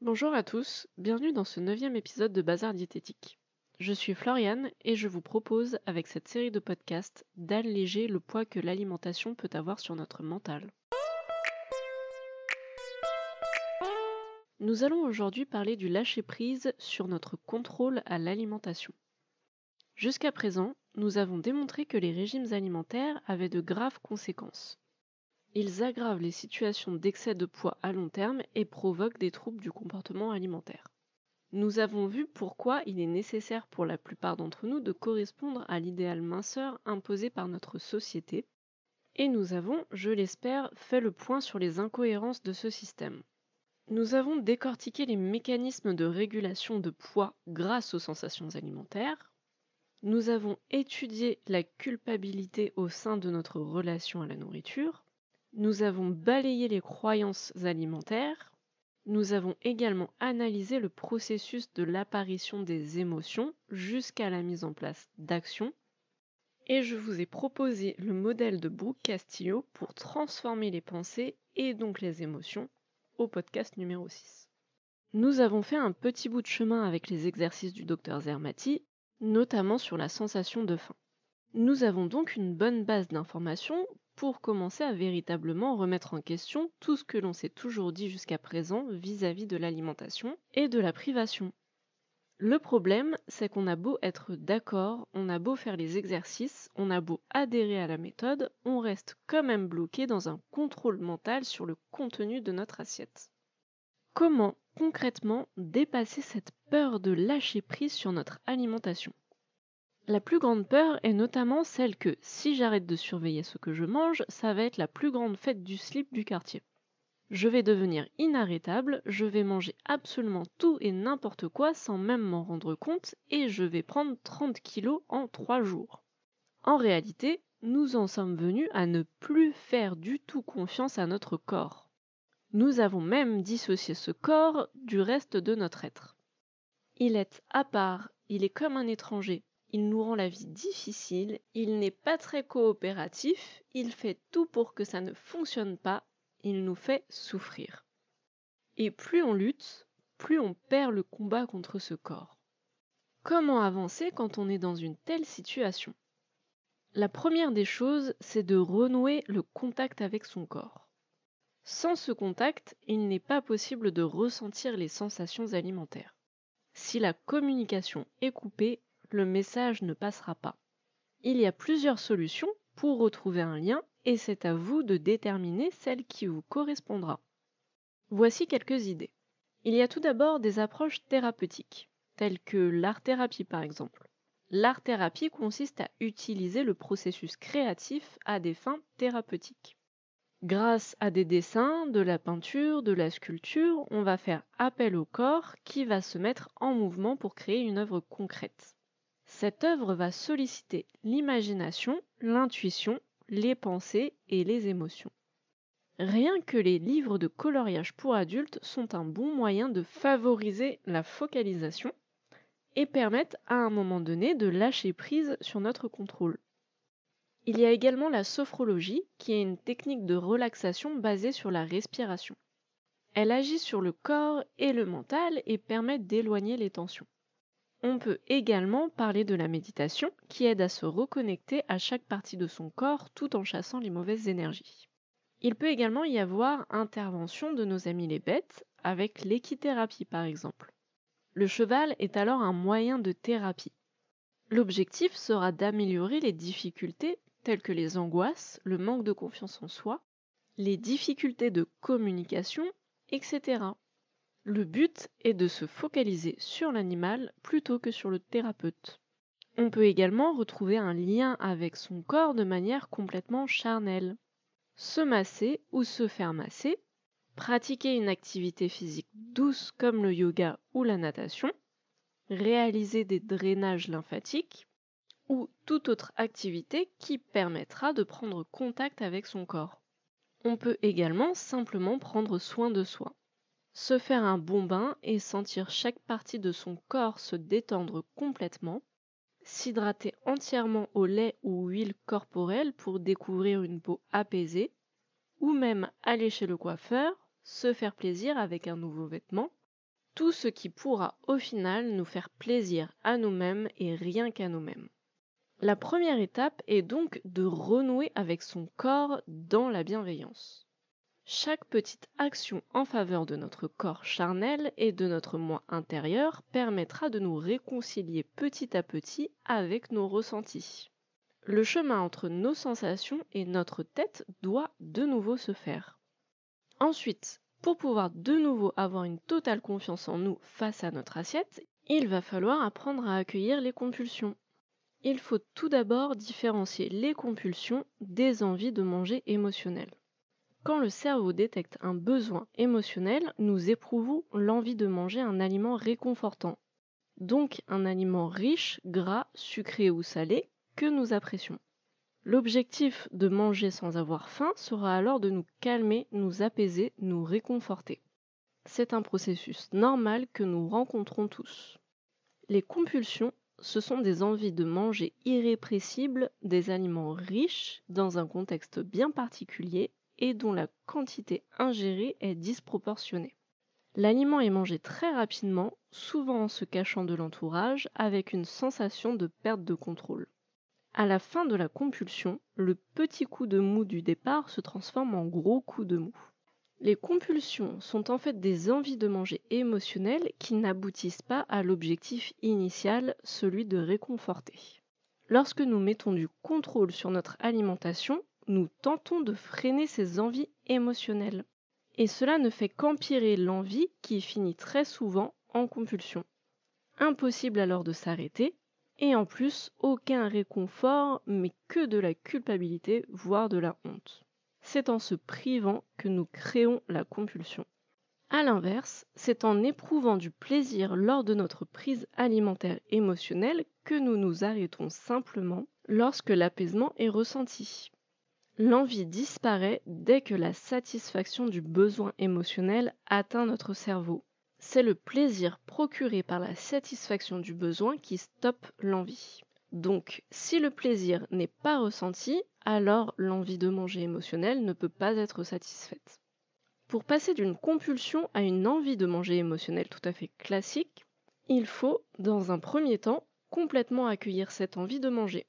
Bonjour à tous, bienvenue dans ce neuvième épisode de Bazar Diététique. Je suis Floriane et je vous propose, avec cette série de podcasts, d'alléger le poids que l'alimentation peut avoir sur notre mental. Nous allons aujourd'hui parler du lâcher-prise sur notre contrôle à l'alimentation. Jusqu'à présent, nous avons démontré que les régimes alimentaires avaient de graves conséquences. Ils aggravent les situations d'excès de poids à long terme et provoquent des troubles du comportement alimentaire. Nous avons vu pourquoi il est nécessaire pour la plupart d'entre nous de correspondre à l'idéal minceur imposé par notre société, et nous avons, je l'espère, fait le point sur les incohérences de ce système. Nous avons décortiqué les mécanismes de régulation de poids grâce aux sensations alimentaires. Nous avons étudié la culpabilité au sein de notre relation à la nourriture. Nous avons balayé les croyances alimentaires. Nous avons également analysé le processus de l'apparition des émotions jusqu'à la mise en place d'actions. Et je vous ai proposé le modèle de Brooke Castillo pour transformer les pensées et donc les émotions au podcast numéro 6. Nous avons fait un petit bout de chemin avec les exercices du docteur Zermati, notamment sur la sensation de faim. Nous avons donc une bonne base d'informations pour commencer à véritablement remettre en question tout ce que l'on s'est toujours dit jusqu'à présent vis-à-vis de l'alimentation et de la privation. Le problème, c'est qu'on a beau être d'accord, on a beau faire les exercices, on a beau adhérer à la méthode, on reste quand même bloqué dans un contrôle mental sur le contenu de notre assiette. Comment concrètement dépasser cette peur de lâcher prise sur notre alimentation? La plus grande peur est notamment celle que si j'arrête de surveiller ce que je mange, ça va être la plus grande fête du slip du quartier. Je vais devenir inarrêtable, je vais manger absolument tout et n'importe quoi sans même m'en rendre compte et je vais prendre 30 kilos en 3 jours. En réalité, nous en sommes venus à ne plus faire du tout confiance à notre corps. Nous avons même dissocié ce corps du reste de notre être. Il est à part, il est comme un étranger, il nous rend la vie difficile, il n'est pas très coopératif, il fait tout pour que ça ne fonctionne pas, il nous fait souffrir. Et plus on lutte, plus on perd le combat contre ce corps. Comment avancer quand on est dans une telle situation? La première des choses, c'est de renouer le contact avec son corps. Sans ce contact, il n'est pas possible de ressentir les sensations alimentaires. Si la communication est coupée, le message ne passera pas. Il y a plusieurs solutions pour retrouver un lien et c'est à vous de déterminer celle qui vous correspondra. Voici quelques idées. Il y a tout d'abord des approches thérapeutiques, telles que l'art-thérapie par exemple. L'art-thérapie consiste à utiliser le processus créatif à des fins thérapeutiques. Grâce à des dessins, de la peinture, de la sculpture, on va faire appel au corps qui va se mettre en mouvement pour créer une œuvre concrète. Cette œuvre va solliciter l'imagination, l'intuition, les pensées et les émotions. Rien que les livres de coloriage pour adultes sont un bon moyen de favoriser la focalisation et permettent à un moment donné de lâcher prise sur notre contrôle. Il y a également la sophrologie, qui est une technique de relaxation basée sur la respiration. Elle agit sur le corps et le mental et permet d'éloigner les tensions. On peut également parler de la méditation qui aide à se reconnecter à chaque partie de son corps tout en chassant les mauvaises énergies. Il peut également y avoir intervention de nos amis les bêtes avec l'équithérapie par exemple. Le cheval est alors un moyen de thérapie. L'objectif sera d'améliorer les difficultés telles que les angoisses, le manque de confiance en soi, les difficultés de communication, etc. Le but est de se focaliser sur l'animal plutôt que sur le thérapeute. On peut également retrouver un lien avec son corps de manière complètement charnelle. Se masser ou se faire masser, pratiquer une activité physique douce comme le yoga ou la natation, réaliser des drainages lymphatiques ou toute autre activité qui permettra de prendre contact avec son corps. On peut également simplement prendre soin de soi se faire un bon bain et sentir chaque partie de son corps se détendre complètement, s'hydrater entièrement au lait ou huile corporelle pour découvrir une peau apaisée, ou même aller chez le coiffeur, se faire plaisir avec un nouveau vêtement, tout ce qui pourra au final nous faire plaisir à nous-mêmes et rien qu'à nous-mêmes. La première étape est donc de renouer avec son corps dans la bienveillance. Chaque petite action en faveur de notre corps charnel et de notre moi intérieur permettra de nous réconcilier petit à petit avec nos ressentis. Le chemin entre nos sensations et notre tête doit de nouveau se faire. Ensuite, pour pouvoir de nouveau avoir une totale confiance en nous face à notre assiette, il va falloir apprendre à accueillir les compulsions. Il faut tout d'abord différencier les compulsions des envies de manger émotionnelles. Quand le cerveau détecte un besoin émotionnel, nous éprouvons l'envie de manger un aliment réconfortant, donc un aliment riche, gras, sucré ou salé que nous apprécions. L'objectif de manger sans avoir faim sera alors de nous calmer, nous apaiser, nous réconforter. C'est un processus normal que nous rencontrons tous. Les compulsions, ce sont des envies de manger irrépressibles des aliments riches dans un contexte bien particulier et dont la quantité ingérée est disproportionnée. L'aliment est mangé très rapidement, souvent en se cachant de l'entourage, avec une sensation de perte de contrôle. À la fin de la compulsion, le petit coup de mou du départ se transforme en gros coup de mou. Les compulsions sont en fait des envies de manger émotionnelles qui n'aboutissent pas à l'objectif initial, celui de réconforter. Lorsque nous mettons du contrôle sur notre alimentation, nous tentons de freiner ces envies émotionnelles. Et cela ne fait qu'empirer l'envie qui finit très souvent en compulsion. Impossible alors de s'arrêter et en plus aucun réconfort, mais que de la culpabilité, voire de la honte. C'est en se privant que nous créons la compulsion. A l'inverse, c'est en éprouvant du plaisir lors de notre prise alimentaire émotionnelle que nous nous arrêtons simplement lorsque l'apaisement est ressenti. L'envie disparaît dès que la satisfaction du besoin émotionnel atteint notre cerveau c'est le plaisir procuré par la satisfaction du besoin qui stoppe l'envie. Donc, si le plaisir n'est pas ressenti, alors l'envie de manger émotionnelle ne peut pas être satisfaite. Pour passer d'une compulsion à une envie de manger émotionnelle tout à fait classique, il faut, dans un premier temps, complètement accueillir cette envie de manger.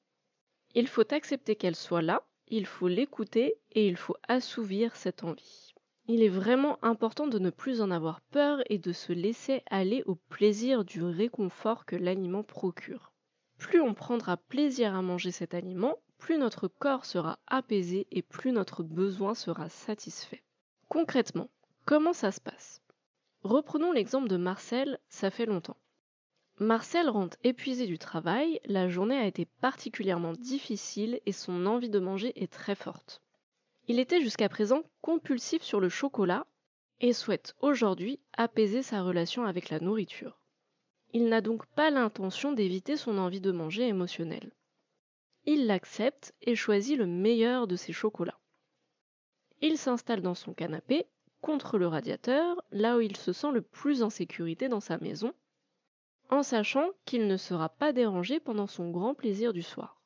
Il faut accepter qu'elle soit là, il faut l'écouter et il faut assouvir cette envie. Il est vraiment important de ne plus en avoir peur et de se laisser aller au plaisir du réconfort que l'aliment procure. Plus on prendra plaisir à manger cet aliment, plus notre corps sera apaisé et plus notre besoin sera satisfait. Concrètement, comment ça se passe? Reprenons l'exemple de Marcel, ça fait longtemps. Marcel rentre épuisé du travail, la journée a été particulièrement difficile et son envie de manger est très forte. Il était jusqu'à présent compulsif sur le chocolat et souhaite aujourd'hui apaiser sa relation avec la nourriture. Il n'a donc pas l'intention d'éviter son envie de manger émotionnelle. Il l'accepte et choisit le meilleur de ses chocolats. Il s'installe dans son canapé, contre le radiateur, là où il se sent le plus en sécurité dans sa maison, en sachant qu'il ne sera pas dérangé pendant son grand plaisir du soir.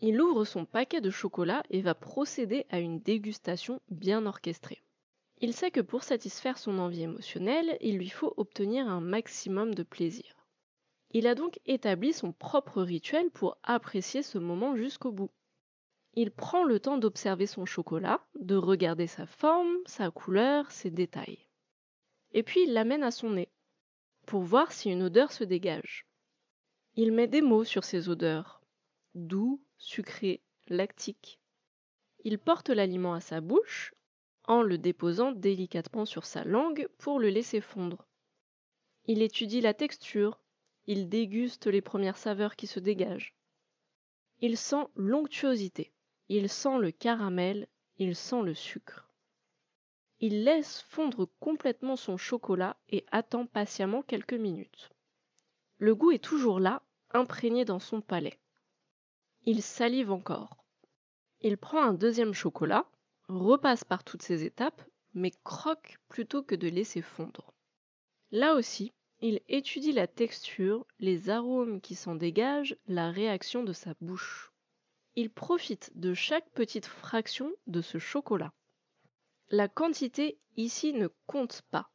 Il ouvre son paquet de chocolat et va procéder à une dégustation bien orchestrée. Il sait que pour satisfaire son envie émotionnelle, il lui faut obtenir un maximum de plaisir. Il a donc établi son propre rituel pour apprécier ce moment jusqu'au bout. Il prend le temps d'observer son chocolat, de regarder sa forme, sa couleur, ses détails. Et puis il l'amène à son nez, pour voir si une odeur se dégage. Il met des mots sur ces odeurs. Doux, sucré, lactique. Il porte l'aliment à sa bouche en le déposant délicatement sur sa langue pour le laisser fondre. Il étudie la texture, il déguste les premières saveurs qui se dégagent. Il sent l'onctuosité, il sent le caramel, il sent le sucre. Il laisse fondre complètement son chocolat et attend patiemment quelques minutes. Le goût est toujours là, imprégné dans son palais. Il salive encore. Il prend un deuxième chocolat, repasse par toutes ces étapes, mais croque plutôt que de laisser fondre. Là aussi, il étudie la texture, les arômes qui s'en dégagent, la réaction de sa bouche. Il profite de chaque petite fraction de ce chocolat. La quantité ici ne compte pas.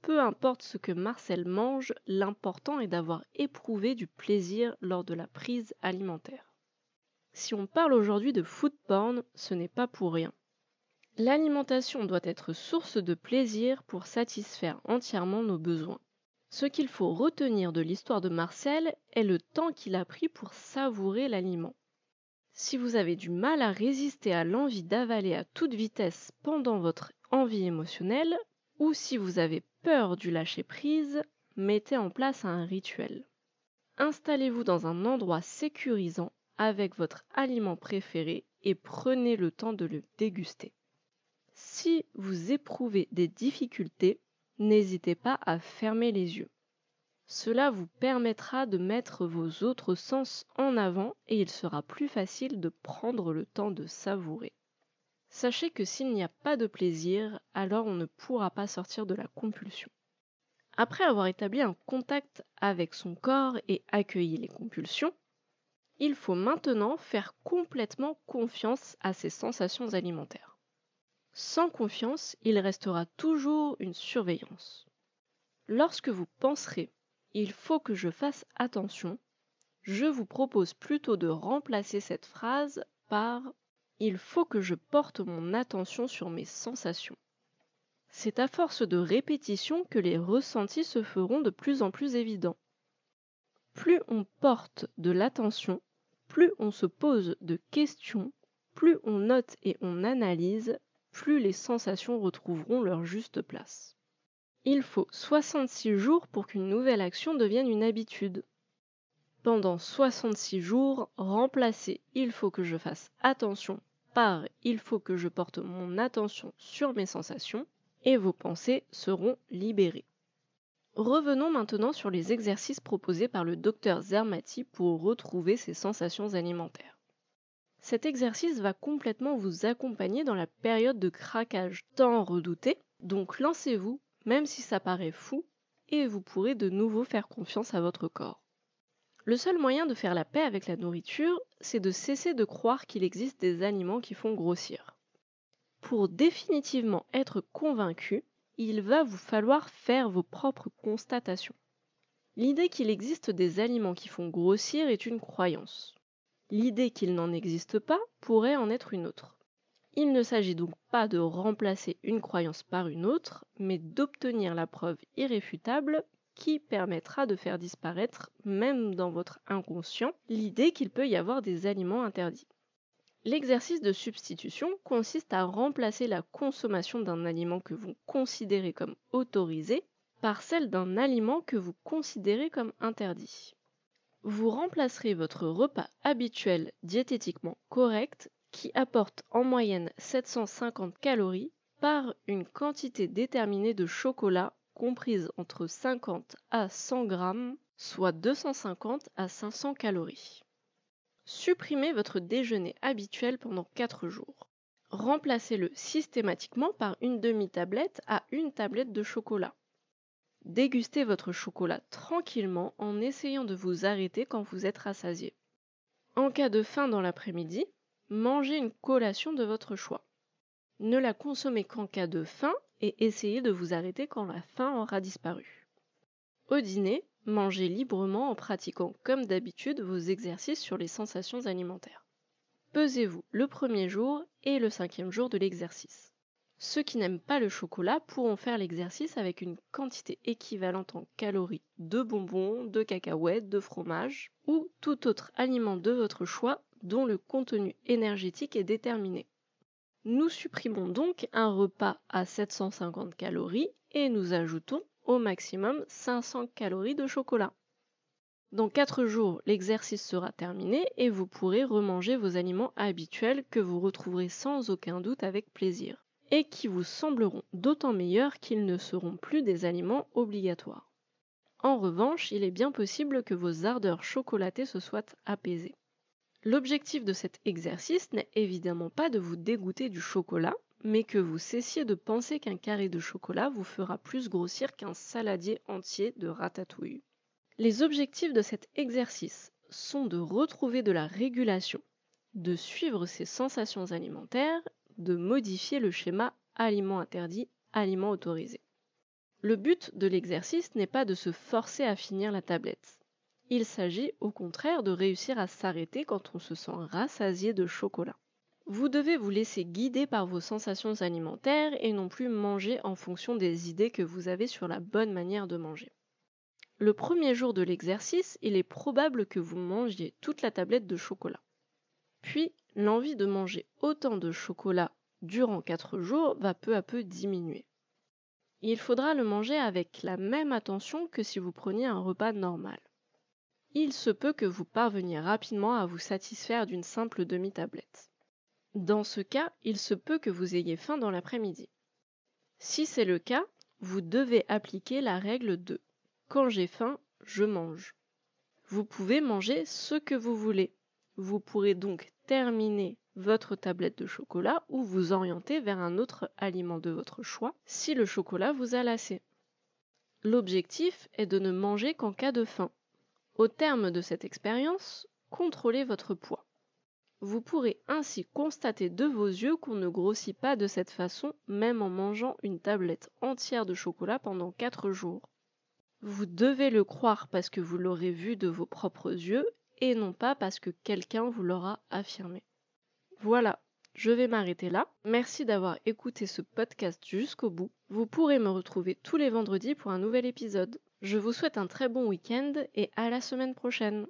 peu importe ce que Marcel mange, l'important est d'avoir éprouvé du plaisir lors de la prise alimentaire. Si on parle aujourd'hui de food porn, ce n'est pas pour rien. L'alimentation doit être source de plaisir pour satisfaire entièrement nos besoins. Ce qu'il faut retenir de l'histoire de Marcel est le temps qu'il a pris pour savourer l'aliment. Si vous avez du mal à résister à l'envie d'avaler à toute vitesse pendant votre envie émotionnelle, ou si vous avez peur du lâcher-prise, mettez en place un rituel. Installez-vous dans un endroit sécurisant avec votre aliment préféré et prenez le temps de le déguster. Si vous éprouvez des difficultés, n'hésitez pas à fermer les yeux. Cela vous permettra de mettre vos autres sens en avant et il sera plus facile de prendre le temps de savourer. Sachez que s'il n'y a pas de plaisir, alors on ne pourra pas sortir de la compulsion. Après avoir établi un contact avec son corps et accueilli les compulsions, il faut maintenant faire complètement confiance à ses sensations alimentaires. Sans confiance, il restera toujours une surveillance. Lorsque vous penserez il faut que je fasse attention, je vous propose plutôt de remplacer cette phrase par il faut que je porte mon attention sur mes sensations. C'est à force de répétition que les ressentis se feront de plus en plus évidents. Plus on porte de l'attention, plus on se pose de questions, plus on note et on analyse, plus les sensations retrouveront leur juste place. Il faut 66 jours pour qu'une nouvelle action devienne une habitude. Pendant 66 jours, remplacez il faut que je fasse attention par il faut que je porte mon attention sur mes sensations et vos pensées seront libérées. Revenons maintenant sur les exercices proposés par le docteur Zermati pour retrouver ses sensations alimentaires. Cet exercice va complètement vous accompagner dans la période de craquage tant redoutée, donc lancez-vous, même si ça paraît fou, et vous pourrez de nouveau faire confiance à votre corps. Le seul moyen de faire la paix avec la nourriture, c'est de cesser de croire qu'il existe des aliments qui font grossir. Pour définitivement être convaincu, il va vous falloir faire vos propres constatations. L'idée qu'il existe des aliments qui font grossir est une croyance. L'idée qu'il n'en existe pas pourrait en être une autre. Il ne s'agit donc pas de remplacer une croyance par une autre, mais d'obtenir la preuve irréfutable qui permettra de faire disparaître, même dans votre inconscient, l'idée qu'il peut y avoir des aliments interdits. L'exercice de substitution consiste à remplacer la consommation d'un aliment que vous considérez comme autorisé par celle d'un aliment que vous considérez comme interdit vous remplacerez votre repas habituel diététiquement correct qui apporte en moyenne 750 calories par une quantité déterminée de chocolat comprise entre 50 à 100 grammes, soit 250 à 500 calories. Supprimez votre déjeuner habituel pendant 4 jours. Remplacez-le systématiquement par une demi-tablette à une tablette de chocolat. Dégustez votre chocolat tranquillement en essayant de vous arrêter quand vous êtes rassasié. En cas de faim dans l'après-midi, mangez une collation de votre choix. Ne la consommez qu'en cas de faim et essayez de vous arrêter quand la faim aura disparu. Au dîner, mangez librement en pratiquant comme d'habitude vos exercices sur les sensations alimentaires. Pesez-vous le premier jour et le cinquième jour de l'exercice. Ceux qui n'aiment pas le chocolat pourront faire l'exercice avec une quantité équivalente en calories de bonbons, de cacahuètes, de fromage ou tout autre aliment de votre choix dont le contenu énergétique est déterminé. Nous supprimons donc un repas à 750 calories et nous ajoutons au maximum 500 calories de chocolat. Dans 4 jours, l'exercice sera terminé et vous pourrez remanger vos aliments habituels que vous retrouverez sans aucun doute avec plaisir et qui vous sembleront d'autant meilleurs qu'ils ne seront plus des aliments obligatoires. En revanche, il est bien possible que vos ardeurs chocolatées se soient apaisées. L'objectif de cet exercice n'est évidemment pas de vous dégoûter du chocolat, mais que vous cessiez de penser qu'un carré de chocolat vous fera plus grossir qu'un saladier entier de ratatouille. Les objectifs de cet exercice sont de retrouver de la régulation, de suivre ses sensations alimentaires de modifier le schéma aliment interdit, aliment autorisé. Le but de l'exercice n'est pas de se forcer à finir la tablette. Il s'agit au contraire de réussir à s'arrêter quand on se sent rassasié de chocolat. Vous devez vous laisser guider par vos sensations alimentaires et non plus manger en fonction des idées que vous avez sur la bonne manière de manger. Le premier jour de l'exercice, il est probable que vous mangiez toute la tablette de chocolat. Puis, l'envie de manger autant de chocolat durant 4 jours va peu à peu diminuer. Il faudra le manger avec la même attention que si vous preniez un repas normal. Il se peut que vous parveniez rapidement à vous satisfaire d'une simple demi-tablette. Dans ce cas, il se peut que vous ayez faim dans l'après-midi. Si c'est le cas, vous devez appliquer la règle de quand j'ai faim, je mange. Vous pouvez manger ce que vous voulez. Vous pourrez donc terminer votre tablette de chocolat ou vous orienter vers un autre aliment de votre choix si le chocolat vous a lassé. L'objectif est de ne manger qu'en cas de faim. Au terme de cette expérience, contrôlez votre poids. Vous pourrez ainsi constater de vos yeux qu'on ne grossit pas de cette façon même en mangeant une tablette entière de chocolat pendant 4 jours. Vous devez le croire parce que vous l'aurez vu de vos propres yeux et non pas parce que quelqu'un vous l'aura affirmé. Voilà, je vais m'arrêter là. Merci d'avoir écouté ce podcast jusqu'au bout. Vous pourrez me retrouver tous les vendredis pour un nouvel épisode. Je vous souhaite un très bon week-end et à la semaine prochaine.